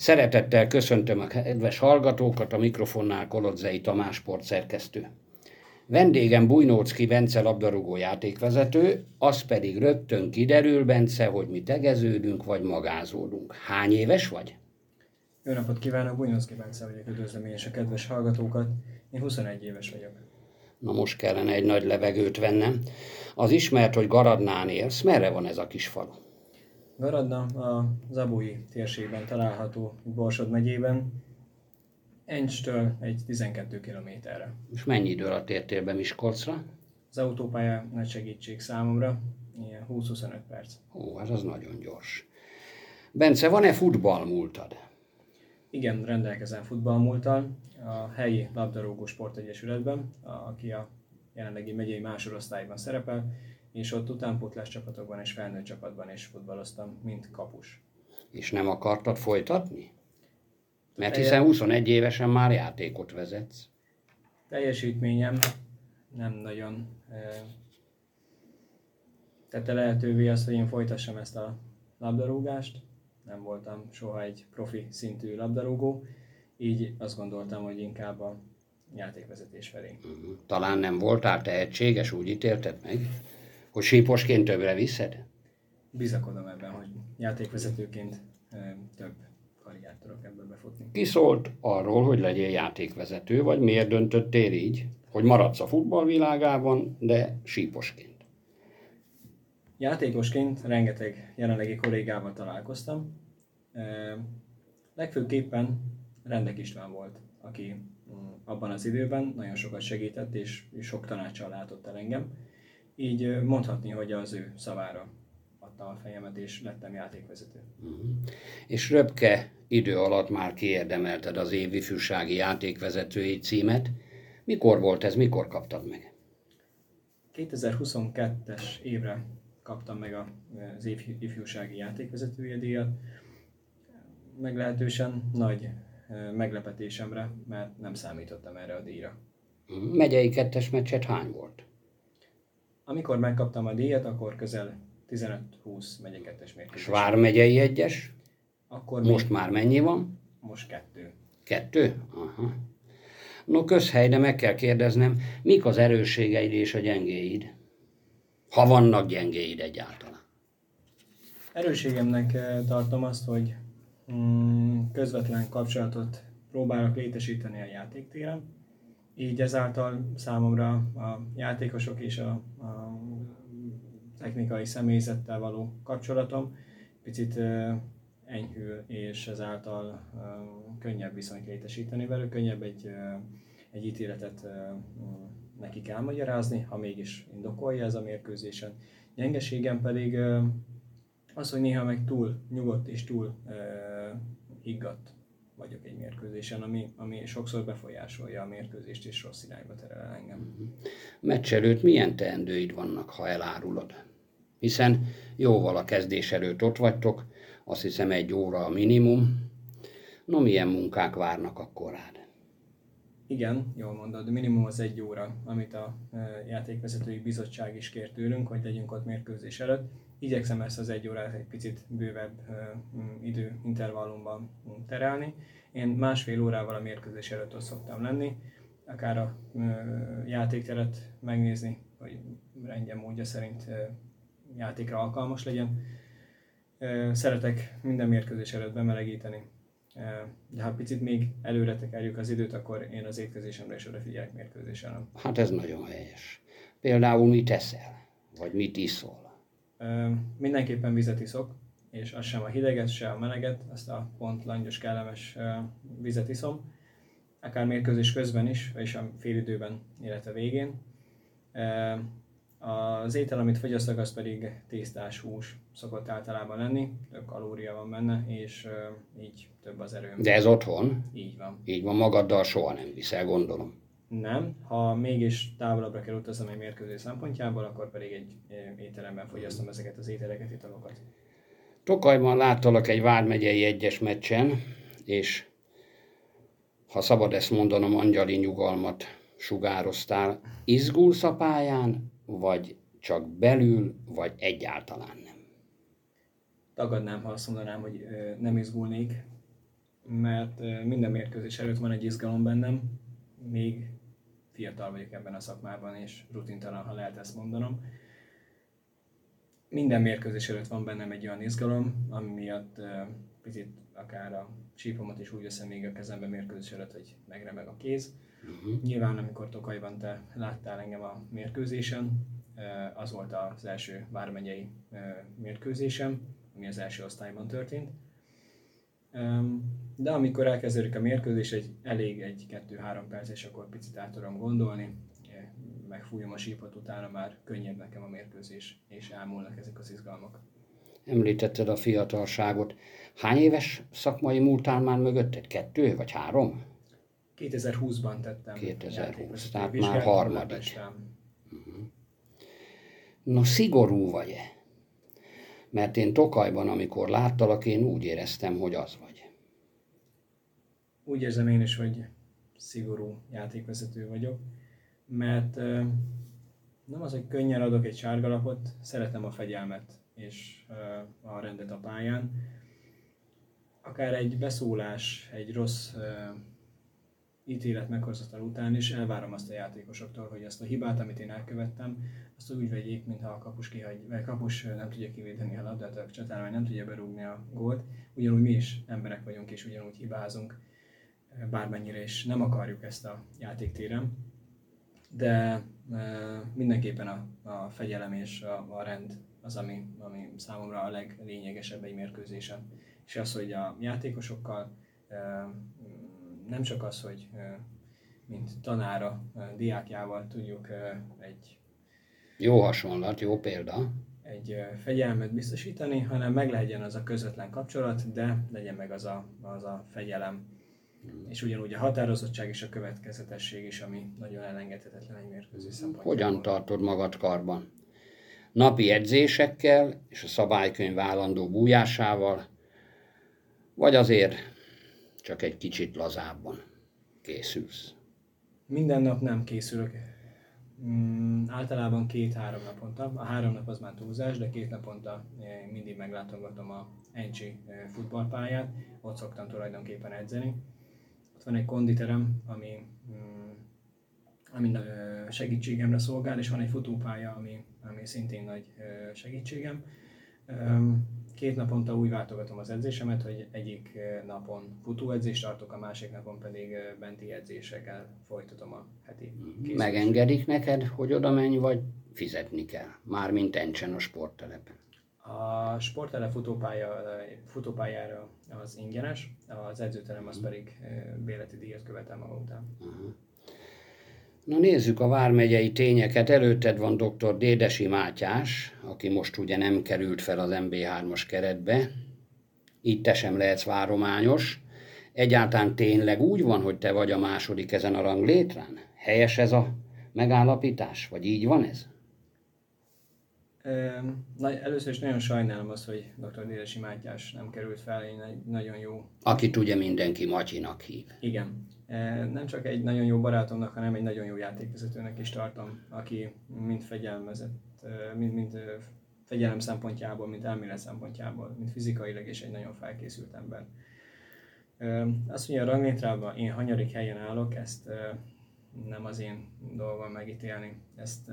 Szeretettel köszöntöm a kedves hallgatókat, a mikrofonnál Kolodzei Tamás sportszerkesztő. Vendégem Bujnócki Bence labdarúgó játékvezető, az pedig rögtön kiderül, Bence, hogy mi tegeződünk vagy magázódunk. Hány éves vagy? Jó napot kívánok, Bujnócki Bence vagyok, üdvözlöm én is a kedves hallgatókat. Én 21 éves vagyok. Na most kellene egy nagy levegőt vennem. Az ismert, hogy Garadnán élsz, merre van ez a kis falu? Garadna a Zabói térségben található Borsod megyében, Encstől egy 12 kilométerre. És mennyi idő alatt értél be Miskolcra? Az autópálya nagy segítség számomra, ilyen 20-25 perc. Ó, hát az nagyon gyors. Bence, van-e futballmúltad? Igen, rendelkezem futballmúltal a helyi labdarúgó sportegyesületben, aki a jelenlegi megyei másorosztályban szerepel, és ott utánpótlás csapatokban és felnőtt csapatban is futballoztam, mint kapus. És nem akartad folytatni? Mert hiszen 21 évesen már játékot vezetsz. Teljesítményem nem nagyon tette lehetővé azt, hogy én folytassam ezt a labdarúgást. Nem voltam soha egy profi szintű labdarúgó, így azt gondoltam, hogy inkább a játékvezetés felé. Mhm. Talán nem voltál tehetséges, úgy ítélted meg, hogy síposként többre viszed? Bizakodom ebben, hogy játékvezetőként több karriert tudok ebből befutni. Ki szólt arról, hogy legyél játékvezető, vagy miért döntöttél így, hogy maradsz a futballvilágában, de síposként? Játékosként rengeteg jelenlegi kollégával találkoztam. Legfőképpen Rendek István volt, aki mm, abban az időben nagyon sokat segített, és sok tanácsal látott el engem. Így mondhatni, hogy az ő szavára adtam a fejemet, és lettem játékvezető. Uh-huh. És röpke idő alatt már kiérdemelted az év ifjúsági játékvezetői címet. Mikor volt ez, mikor kaptad meg? 2022-es évre kaptam meg az év ifjúsági játékvezetője díjat. Meglehetősen nagy meglepetésemre, mert nem számítottam erre a díjra. Megyei kettes meccset hány volt? Amikor megkaptam a díjat, akkor közel 15-20 megyei kettes mérkőzés. Svár megyei egyes? Akkor Most még... már mennyi van? Most kettő. Kettő? Aha. No közhely, de meg kell kérdeznem, mik az erősségeid és a gyengéid? Ha vannak gyengéid egyáltalán. Erőségemnek tartom azt, hogy mm, közvetlen kapcsolatot próbálok létesíteni a játéktéren. Így ezáltal számomra a játékosok és a, a technikai személyzettel való kapcsolatom picit enyhül, és ezáltal könnyebb viszonyt létesíteni velük, könnyebb egy, egy ítéletet nekik elmagyarázni, ha mégis indokolja ez a mérkőzésen. Gyengeségem pedig az, hogy néha meg túl nyugodt és túl higgadt vagyok egy mérkőzésen, ami, ami sokszor befolyásolja a mérkőzést és rossz irányba terel engem. Meccs előtt milyen teendőid vannak, ha elárulod? Hiszen jóval a kezdés előtt ott vagytok, azt hiszem egy óra a minimum. No, milyen munkák várnak akkor rád? Igen, jól mondod, minimum az egy óra, amit a játékvezetői bizottság is kért tőlünk, hogy legyünk ott mérkőzés előtt. Igyekszem ezt az egy órát egy picit bővebb e, idő intervallumban terelni. Én másfél órával a mérkőzés előtt ott szoktam lenni, akár a játékteret megnézni, hogy rendje módja szerint játékra alkalmas legyen. Szeretek minden mérkőzés előtt bemelegíteni, de ha picit még előre tekerjük az időt, akkor én az étkezésemre is odafigyelek mérkőzés előtt. Hát ez nagyon helyes. Például mit teszel? Vagy mit iszol? Mindenképpen vizet iszok, és az sem a hideget, se a meleget, azt a pont langyos, kellemes vizet iszom. Akár mérkőzés közben is, és a félidőben, illetve végén. Az étel, amit fogyasztok, az pedig tésztás hús szokott általában lenni, több kalória van benne, és így több az erőm. De ez otthon? Így van. Így van, magaddal soha nem viszel, gondolom. Nem, ha mégis távolabbra kell utaznom egy mérkőzés szempontjából, akkor pedig egy étteremben fogyasztom ezeket az ételeket, italokat. Tokajban láttalak egy Vármegyei egyes meccsen, és ha szabad ezt mondanom, angyali nyugalmat sugároztál. Izgulsz a pályán, vagy csak belül, vagy egyáltalán nem? Tagadnám, ha azt mondanám, hogy nem izgulnék. mert minden mérkőzés előtt van egy izgalom bennem, még fiatal vagyok ebben a szakmában, és rutintalan, ha lehet ezt mondanom. Minden mérkőzés előtt van bennem egy olyan izgalom, ami miatt picit akár a sípomat is úgy veszem még a kezembe mérkőzés előtt, hogy megremeg a kéz. Uh-huh. Nyilván, amikor Tokajban te láttál engem a mérkőzésen, az volt az első vármegyei mérkőzésem, ami az első osztályban történt. De amikor elkezdődik a mérkőzés, egy, elég egy 2-3 perc, és akkor picit át tudom gondolni, megfújom a sípot, utána már könnyebb nekem a mérkőzés, és elmúlnak ezek az izgalmak. Említetted a fiatalságot. Hány éves szakmai múltál már mögötted? Kettő vagy három? 2020-ban tettem. 2020, tehát már harmadik. Uh-huh. Na szigorú vagy-e? Mert én Tokajban, amikor láttalak, én úgy éreztem, hogy az vagy. Úgy érzem én is, hogy szigorú játékvezető vagyok, mert nem az, hogy könnyen adok egy sárgalapot, szeretem a fegyelmet és a rendet a pályán. Akár egy beszólás, egy rossz ítélet meghozatal után is elvárom azt a játékosoktól, hogy ezt a hibát, amit én elkövettem, azt úgy vegyék, mintha a kapus, kihagy, vagy kapus nem tudja kivédeni a labdát, a csatár, vagy nem tudja berúgni a gólt. Ugyanúgy mi is emberek vagyunk, és ugyanúgy hibázunk, bármennyire is nem akarjuk ezt a játéktéren. De mindenképpen a, a fegyelem és a, a rend az, ami, ami számomra a leglényegesebb egy mérkőzésen. És az, hogy a játékosokkal nem csak az, hogy mint tanára, diákjával tudjuk egy jó hasonlat, jó példa. Egy fegyelmet biztosítani, hanem meg legyen az a közvetlen kapcsolat, de legyen meg az a, az a fegyelem. És ugyanúgy a határozottság és a következetesség is, ami nagyon elengedhetetlen egy mérkőzés szempontjából. Hogyan tartod magad karban? Napi edzésekkel és a szabálykönyv állandó bújásával, vagy azért csak egy kicsit lazábban készülsz? Minden nap nem készülök. Mm, általában két-három naponta. A három nap az már túlzás, de két naponta eh, mindig meglátogatom a Encsi eh, futballpályát. Ott szoktam tulajdonképpen edzeni. Ott van egy konditerem, ami, mm, ami segítségemre szolgál, és van egy futópálya, ami, ami szintén nagy segítségem két naponta úgy váltogatom az edzésemet, hogy egyik napon futóedzést tartok, a másik napon pedig benti edzésekkel folytatom a heti készülést. Megengedik neked, hogy oda menj, vagy fizetni kell? Mármint Encsen a sporttelepen. A sporttele futópálya, futópályára az ingyenes, az edzőterem az pedig béleti díjat követel maga után. Uh-huh. Na nézzük a vármegyei tényeket. Előtted van dr. Dédesi Mátyás, aki most ugye nem került fel az MB3-as keretbe. Így te sem lehetsz várományos. Egyáltalán tényleg úgy van, hogy te vagy a második ezen a ranglétrán? Helyes ez a megállapítás? Vagy így van ez? Na, először is nagyon sajnálom azt, hogy dr. Dédesi Mátyás nem került fel, én egy nagyon jó... Akit ugye mindenki Matyinak hív. Igen. Nem csak egy nagyon jó barátomnak, hanem egy nagyon jó játékvezetőnek is tartom, aki mind fegyelmezett, mind, mind fegyelem szempontjából, mint elmélet szempontjából, mint fizikailag és egy nagyon felkészült ember. Azt mondja, a ranglétrában én hanyadik helyen állok, ezt nem az én dolgom megítélni. Ezt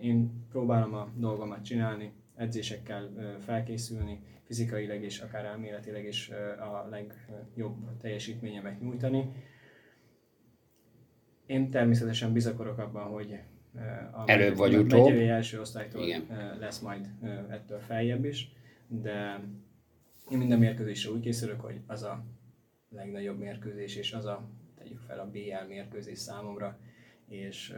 én próbálom a dolgomat csinálni, edzésekkel felkészülni, fizikailag és akár elméletileg is a legjobb teljesítményemet nyújtani. Én természetesen bizakorok abban, hogy a előbb vagy utóbb. első osztálytól Igen. lesz majd ettől feljebb is, de én minden mérkőzésre úgy készülök, hogy az a legnagyobb mérkőzés, és az a tegyük fel a BL mérkőzés számomra, és,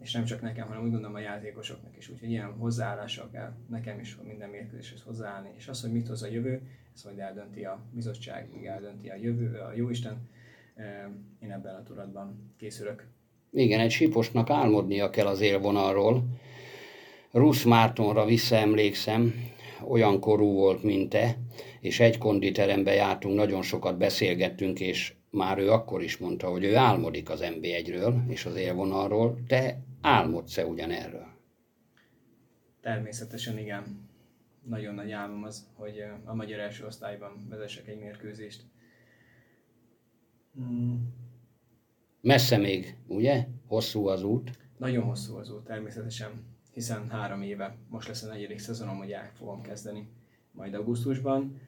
és nem csak nekem, hanem úgy gondolom a játékosoknak is. Úgyhogy ilyen hozzáállással kell nekem is minden mérkőzéshez hozzáállni. És az, hogy mit hoz a jövő, ez majd eldönti a bizottság, még eldönti a jövő, a jóisten. Én ebben a tudatban készülök. Igen, egy siposnak álmodnia kell az élvonalról. Rusz Mártonra visszaemlékszem, olyan korú volt, mint te, és egy konditerembe jártunk, nagyon sokat beszélgettünk, és már ő akkor is mondta, hogy ő álmodik az MB1-ről és az élvonalról. Te álmodsz-e ugyanerről? Természetesen igen. Nagyon nagy álmom az, hogy a magyar első osztályban vezessek egy mérkőzést. Mm. Messze még, ugye? Hosszú az út. Nagyon hosszú az út, természetesen, hiszen három éve, most lesz a negyedik szezonom, hogy el fogom kezdeni, majd augusztusban.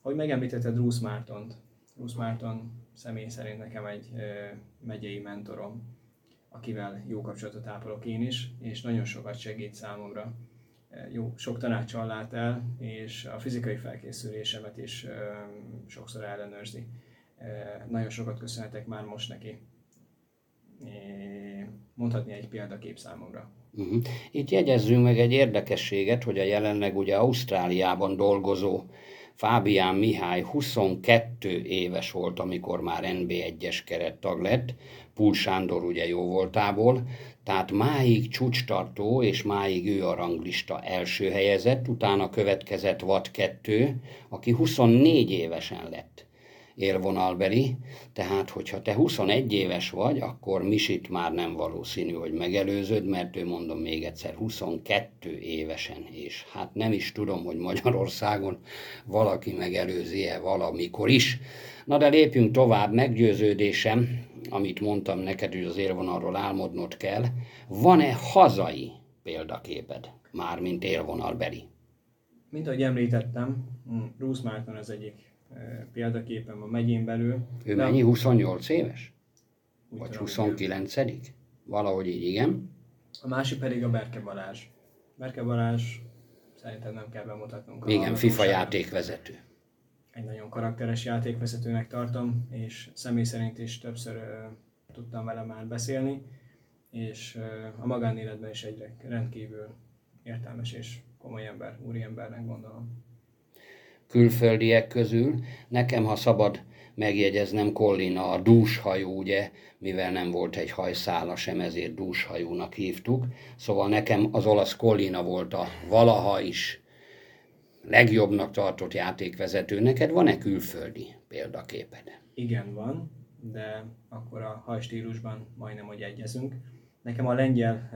Hogy megemlítetted Bruce Mártont, Bruce Márton személy szerint nekem egy megyei mentorom, akivel jó kapcsolatot ápolok én is, és nagyon sokat segít számomra. Jó, sok tanácsal lát el, és a fizikai felkészülésemet is sokszor ellenőrzi. Nagyon sokat köszönhetek már most neki. Mondhatni egy példakép számomra. Uh-huh. Itt jegyezzünk meg egy érdekességet, hogy a jelenleg ugye Ausztráliában dolgozó Fábián Mihály 22 éves volt, amikor már NB1-es kerettag lett, Pul Sándor ugye jó voltából, tehát máig csúcstartó, és máig ő a ranglista első helyezett, utána következett Watt 2, aki 24 évesen lett élvonalbeli, tehát hogyha te 21 éves vagy, akkor Misit már nem valószínű, hogy megelőzöd, mert ő mondom még egyszer 22 évesen, és hát nem is tudom, hogy Magyarországon valaki megelőzi-e valamikor is. Na de lépjünk tovább, meggyőződésem, amit mondtam neked, hogy az élvonalról álmodnod kell, van-e hazai példaképed, mármint élvonalbeli? Mint ahogy említettem, Bruce Martin az egyik példaképen a megyén belül. Ő de mennyi, 28 éves? Vagy tudom, 29 igen. Valahogy így, igen. A másik pedig a Berke Balázs. Berke Balázs szerintem nem kell bemutatnunk. Igen, FIFA játékvezető. Egy nagyon karakteres játékvezetőnek tartom, és személy szerint is többször uh, tudtam vele már beszélni, és uh, a magánéletben is egy rendkívül értelmes és komoly ember, úriembernek gondolom külföldiek közül. Nekem, ha szabad megjegyeznem, Collina a dúshajú, ugye, mivel nem volt egy hajszála sem, ezért dúshajónak hívtuk. Szóval nekem az olasz Collina volt a valaha is legjobbnak tartott játékvezető. Neked van-e külföldi példaképed? Igen, van, de akkor a hajstílusban majdnem, hogy egyezünk. Nekem a lengyel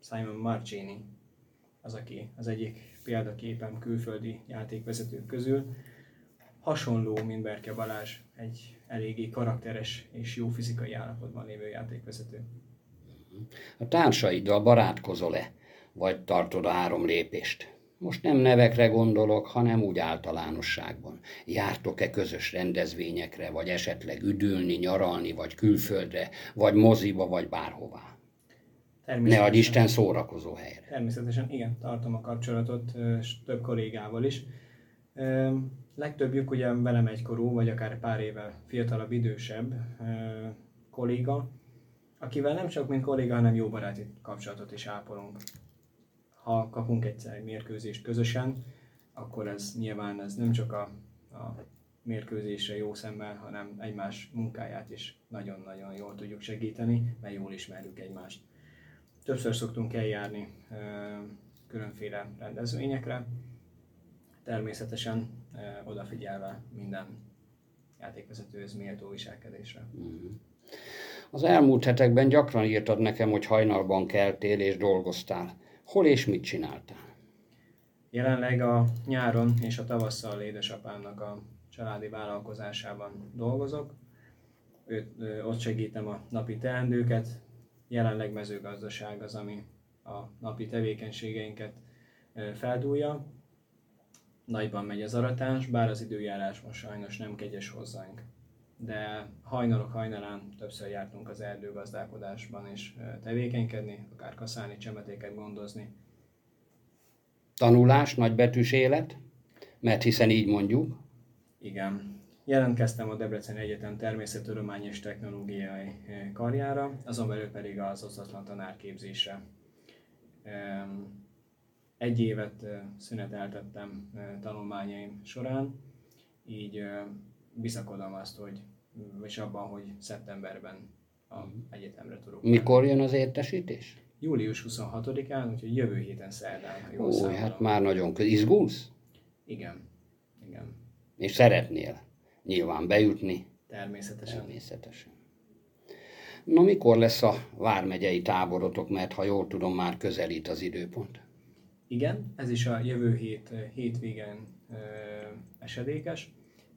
Simon Marcini az, aki az egyik példaképem külföldi játékvezetők közül. Hasonló, mint Berke Balázs, egy eléggé karakteres és jó fizikai állapotban lévő játékvezető. A társaiddal barátkozol-e, vagy tartod a három lépést? Most nem nevekre gondolok, hanem úgy általánosságban. Jártok-e közös rendezvényekre, vagy esetleg üdülni, nyaralni, vagy külföldre, vagy moziba, vagy bárhová? Ne adj Isten szórakozó helyre. Természetesen, igen, tartom a kapcsolatot több kollégával is. Legtöbbjük ugye velem egykorú, vagy akár pár éve fiatalabb, idősebb kolléga, akivel nem csak mint kolléga, hanem jó baráti kapcsolatot is ápolunk. Ha kapunk egyszer egy mérkőzést közösen, akkor ez nyilván ez nem csak a, a mérkőzésre jó szemmel, hanem egymás munkáját is nagyon-nagyon jól tudjuk segíteni, mert jól ismerjük egymást. Többször szoktunk eljárni különféle rendezvényekre, természetesen odafigyelve minden játékvezetőhöz méltó viselkedésre. Mhm. Az elmúlt hetekben gyakran írtad nekem, hogy hajnalban keltél és dolgoztál. Hol és mit csináltál? Jelenleg a nyáron és a tavasszal édesapámnak a családi vállalkozásában dolgozok. Őt, ott segítem a napi teendőket, jelenleg mezőgazdaság az, ami a napi tevékenységeinket feldúlja. Nagyban megy az aratás, bár az időjárás most sajnos nem kegyes hozzánk. De hajnalok hajnalán többször jártunk az erdőgazdálkodásban is tevékenykedni, akár kaszálni, csemetéket gondozni. Tanulás, nagybetűs élet, mert hiszen így mondjuk. Igen, Jelentkeztem a Debrecen Egyetem Természettudomány és Technológiai eh, karjára, azon belül pedig az osztatlan tanárképzésre. Egy évet eh, szüneteltettem eh, tanulmányaim során, így bizakodom azt, hogy és abban, hogy szeptemberben a mhm. egyetemre tudok. Mikor jön az értesítés? Július 26-án, úgyhogy jövő héten szerdán, ha jól Ó, hát már nagyon köz. Izgulsz? Igen. Igen. És szeretnél? Nyilván bejutni. Természetesen. Természetesen. Na mikor lesz a vármegyei táborotok, mert ha jól tudom, már közelít az időpont. Igen, ez is a jövő hét hétvégen ö, esedékes.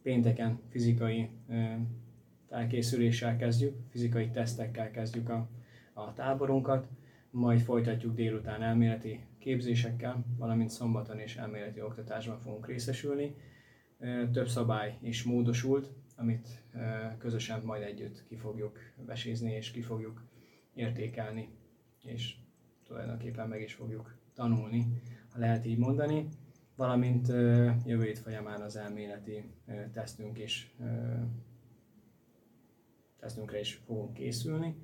Pénteken fizikai ö, felkészüléssel kezdjük, fizikai tesztekkel kezdjük a, a táborunkat, majd folytatjuk délután elméleti képzésekkel, valamint szombaton és elméleti oktatásban fogunk részesülni. Több szabály is módosult, amit közösen majd együtt ki fogjuk vesézni és ki fogjuk értékelni, és tulajdonképpen meg is fogjuk tanulni, ha lehet így mondani, valamint jövő hét folyamán az elméleti tesztünk is tesztünkre is fogunk készülni.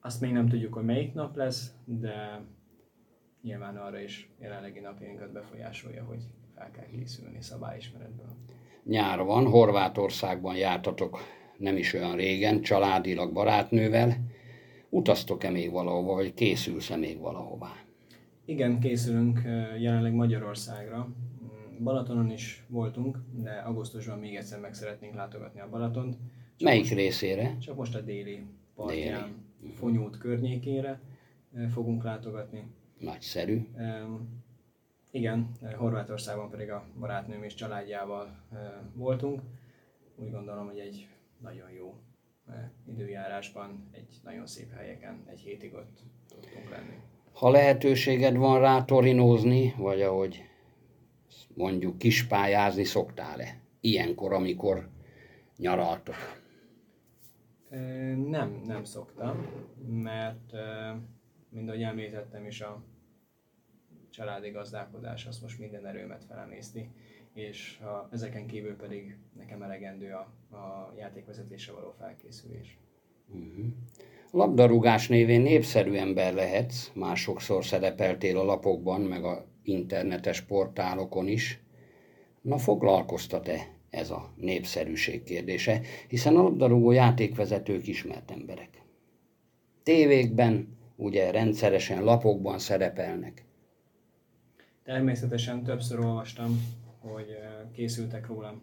Azt még nem tudjuk, hogy melyik nap lesz, de nyilván arra is jelenlegi napjainkat befolyásolja, hogy fel kell készülni szabályismeretből. Nyár van, Horvátországban jártatok nem is olyan régen, családilag barátnővel. Utaztok-e még valahova, vagy készülsz-e még valahová? Igen, készülünk jelenleg Magyarországra. Balatonon is voltunk, de augusztusban még egyszer meg szeretnénk látogatni a Balatont. Csak Melyik most, részére? Csak most a déli partján, déli. Fonyót környékére fogunk látogatni. Nagyszerű. Igen, Horvátországban pedig a barátnőm és családjával voltunk. Úgy gondolom, hogy egy nagyon jó időjárásban, egy nagyon szép helyeken, egy hétig ott tudtunk lenni. Ha lehetőséged van rá torinózni, vagy ahogy mondjuk kispályázni szoktál-e? Ilyenkor, amikor nyaraltok? Nem, nem szoktam, mert mind ahogy említettem is a családi gazdálkodás, azt most minden erőmet felemészti, és a, ezeken kívül pedig nekem elegendő a, a játékvezetése való felkészülés. Uh-huh. Labdarúgás névén népszerű ember lehetsz, már sokszor szerepeltél a lapokban, meg a internetes portálokon is. Na foglalkoztat-e ez a népszerűség kérdése, hiszen a labdarúgó játékvezetők ismert emberek. Tévékben, ugye rendszeresen lapokban szerepelnek. Természetesen többször olvastam, hogy készültek rólam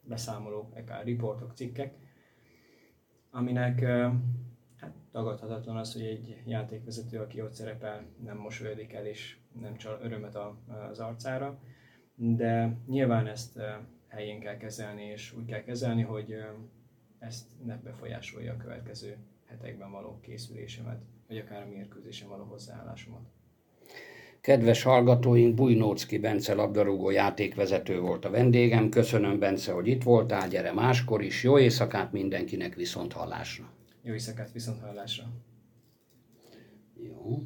beszámolók, akár riportok, cikkek, aminek hát, tagadhatatlan az, hogy egy játékvezető, aki ott szerepel, nem mosolyodik el és nem csal örömet az arcára, de nyilván ezt helyén kell kezelni, és úgy kell kezelni, hogy ezt ne befolyásolja a következő hetekben való készülésemet, vagy akár a mérkőzésen való hozzáállásomat. Kedves hallgatóink, Bujnócki Bence labdarúgó játékvezető volt a vendégem. Köszönöm, Bence, hogy itt voltál, gyere máskor is. Jó éjszakát mindenkinek viszont hallásra. Jó éjszakát viszont hallásra. Jó.